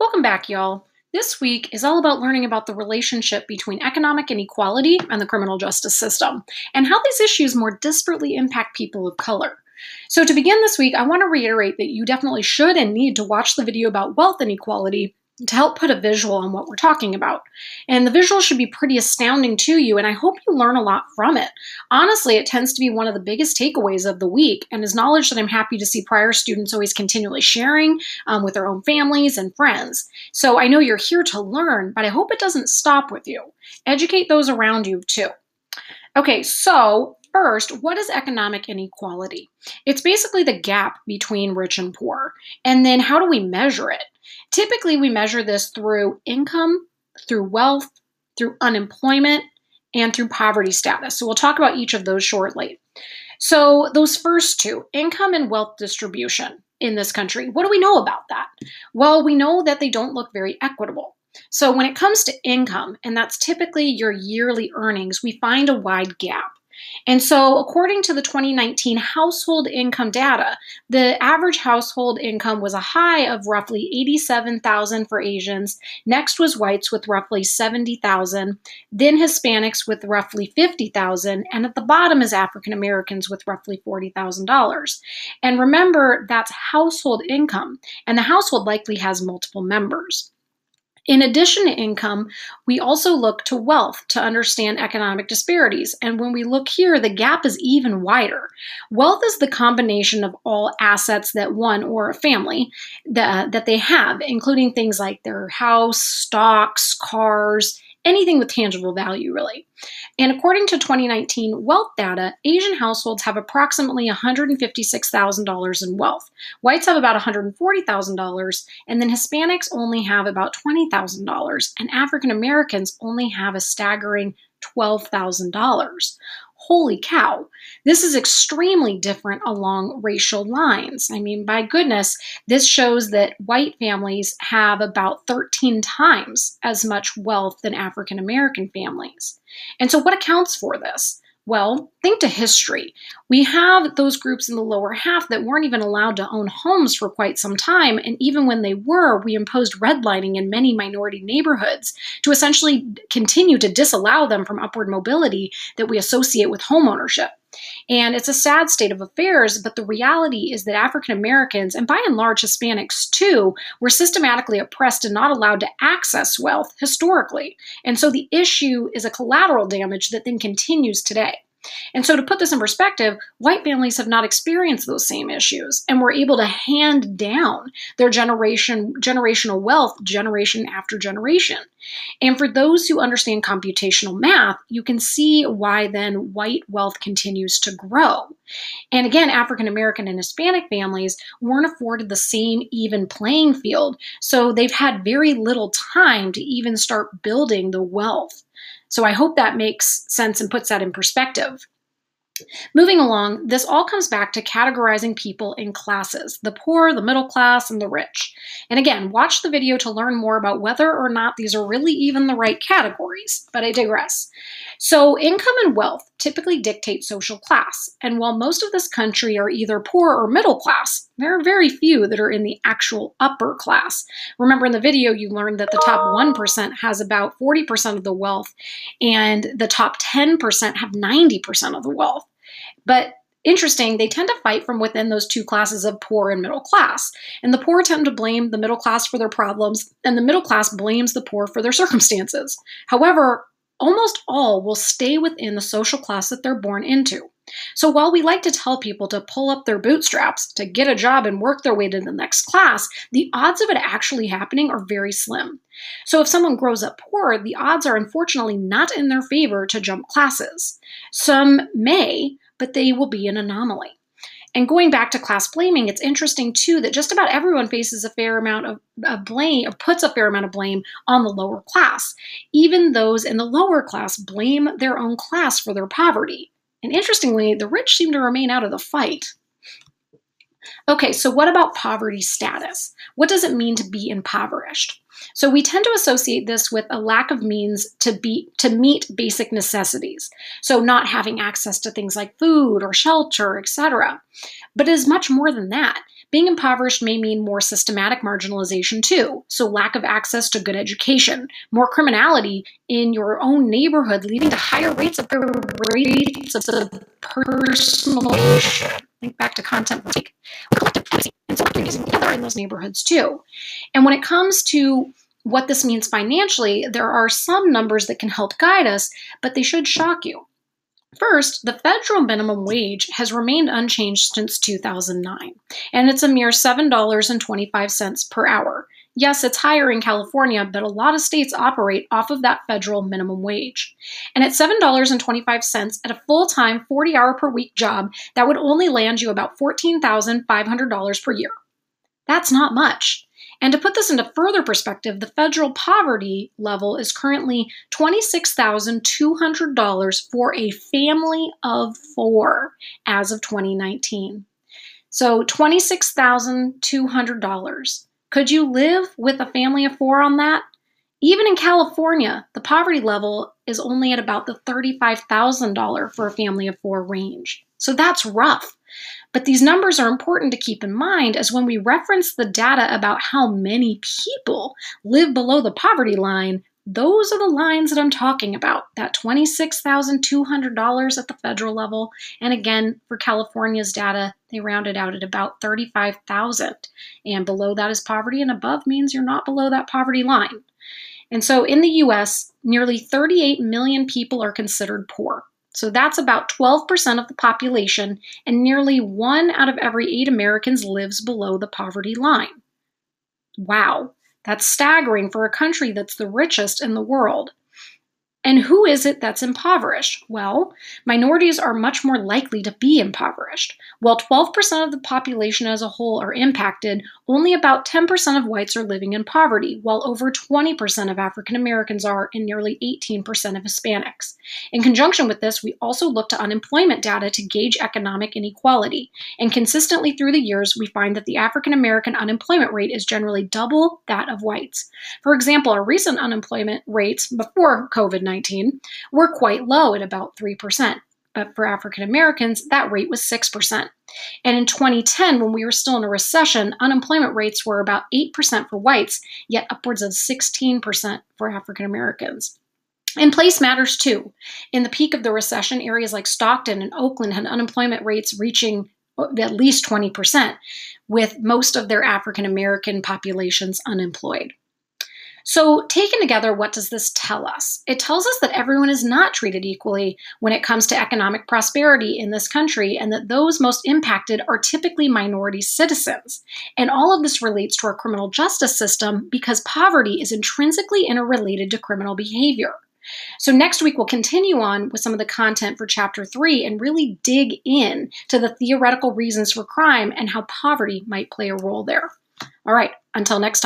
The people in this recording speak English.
Welcome back, y'all. This week is all about learning about the relationship between economic inequality and the criminal justice system, and how these issues more disparately impact people of color. So, to begin this week, I want to reiterate that you definitely should and need to watch the video about wealth inequality to help put a visual on what we're talking about. And the visual should be pretty astounding to you, and I hope you learn a lot from it. Honestly, it tends to be one of the biggest takeaways of the week, and is knowledge that I'm happy to see prior students always continually sharing um, with their own families and friends. So I know you're here to learn, but I hope it doesn't stop with you. Educate those around you too. Okay, so First, what is economic inequality? It's basically the gap between rich and poor. And then how do we measure it? Typically, we measure this through income, through wealth, through unemployment, and through poverty status. So we'll talk about each of those shortly. So, those first two, income and wealth distribution in this country, what do we know about that? Well, we know that they don't look very equitable. So, when it comes to income, and that's typically your yearly earnings, we find a wide gap. And so, according to the 2019 household income data, the average household income was a high of roughly 87,000 for Asians. Next was whites with roughly 70,000, then Hispanics with roughly 50,000, and at the bottom is African Americans with roughly $40,000. And remember, that's household income, and the household likely has multiple members. In addition to income, we also look to wealth to understand economic disparities. And when we look here, the gap is even wider. Wealth is the combination of all assets that one or a family that, that they have, including things like their house, stocks, cars, anything with tangible value, really. And according to 2019 wealth data, Asian households have approximately $156,000 in wealth. Whites have about $140,000, and then Hispanics only have about $20,000, and African Americans only have a staggering $12,000 holy cow, this is extremely different along racial lines. I mean, by goodness, this shows that white families have about 13 times as much wealth than African American families. And so, what accounts for this? Well, think to history. We have those groups in the lower half that weren't even allowed to own homes for quite some time, and even when they were, we imposed redlining in many minority neighborhoods to essentially continue to disallow them from upward mobility that we associate with homeownership. And it's a sad state of affairs, but the reality is that African Americans, and by and large Hispanics too, were systematically oppressed and not allowed to access wealth historically. And so the issue is a collateral damage that then continues today. And so, to put this in perspective, white families have not experienced those same issues and were able to hand down their generation generational wealth generation after generation. And for those who understand computational math, you can see why then white wealth continues to grow. And again, African American and Hispanic families weren't afforded the same even playing field, so they've had very little time to even start building the wealth. So I hope that makes sense and puts that in perspective. Moving along, this all comes back to categorizing people in classes the poor, the middle class, and the rich. And again, watch the video to learn more about whether or not these are really even the right categories, but I digress. So, income and wealth typically dictate social class. And while most of this country are either poor or middle class, there are very few that are in the actual upper class. Remember in the video, you learned that the top 1% has about 40% of the wealth, and the top 10% have 90% of the wealth. But interesting, they tend to fight from within those two classes of poor and middle class. And the poor tend to blame the middle class for their problems, and the middle class blames the poor for their circumstances. However, almost all will stay within the social class that they're born into. So while we like to tell people to pull up their bootstraps to get a job and work their way to the next class, the odds of it actually happening are very slim. So if someone grows up poor, the odds are unfortunately not in their favor to jump classes. Some may, but they will be an anomaly. And going back to class blaming, it's interesting too that just about everyone faces a fair amount of, of blame, or puts a fair amount of blame on the lower class. Even those in the lower class blame their own class for their poverty. And interestingly, the rich seem to remain out of the fight. Okay, so what about poverty status? What does it mean to be impoverished? So we tend to associate this with a lack of means to be to meet basic necessities. So not having access to things like food or shelter, etc. But it is much more than that. Being impoverished may mean more systematic marginalization too, so lack of access to good education, more criminality in your own neighborhood, leading to higher rates of rates of personal. Think back to content like collective empathy and selecting using together in those neighborhoods too. And when it comes to what this means financially, there are some numbers that can help guide us, but they should shock you. First, the federal minimum wage has remained unchanged since 2009, and it's a mere $7.25 per hour. Yes, it's higher in California, but a lot of states operate off of that federal minimum wage. And at $7.25 at a full time, 40 hour per week job, that would only land you about $14,500 per year. That's not much. And to put this into further perspective, the federal poverty level is currently $26,200 for a family of four as of 2019. So $26,200. Could you live with a family of four on that? Even in California, the poverty level is only at about the $35,000 for a family of four range. So that's rough. But these numbers are important to keep in mind as when we reference the data about how many people live below the poverty line, those are the lines that I'm talking about. That $26,200 at the federal level. And again, for California's data, they rounded out at about 35,000. And below that is poverty and above means you're not below that poverty line. And so in the US, nearly 38 million people are considered poor. So that's about 12% of the population, and nearly one out of every eight Americans lives below the poverty line. Wow, that's staggering for a country that's the richest in the world. And who is it that's impoverished? Well, minorities are much more likely to be impoverished. While 12% of the population as a whole are impacted, only about 10% of whites are living in poverty, while over 20% of African Americans are, and nearly 18% of Hispanics. In conjunction with this, we also look to unemployment data to gauge economic inequality. And consistently through the years, we find that the African American unemployment rate is generally double that of whites. For example, our recent unemployment rates before COVID 19 were quite low at about 3%. But for African Americans, that rate was 6%. And in 2010, when we were still in a recession, unemployment rates were about 8% for whites, yet upwards of 16% for African Americans. And place matters too. In the peak of the recession, areas like Stockton and Oakland had unemployment rates reaching at least 20%, with most of their African American populations unemployed. So, taken together, what does this tell us? It tells us that everyone is not treated equally when it comes to economic prosperity in this country, and that those most impacted are typically minority citizens. And all of this relates to our criminal justice system because poverty is intrinsically interrelated to criminal behavior. So, next week, we'll continue on with some of the content for chapter three and really dig in to the theoretical reasons for crime and how poverty might play a role there. All right, until next time.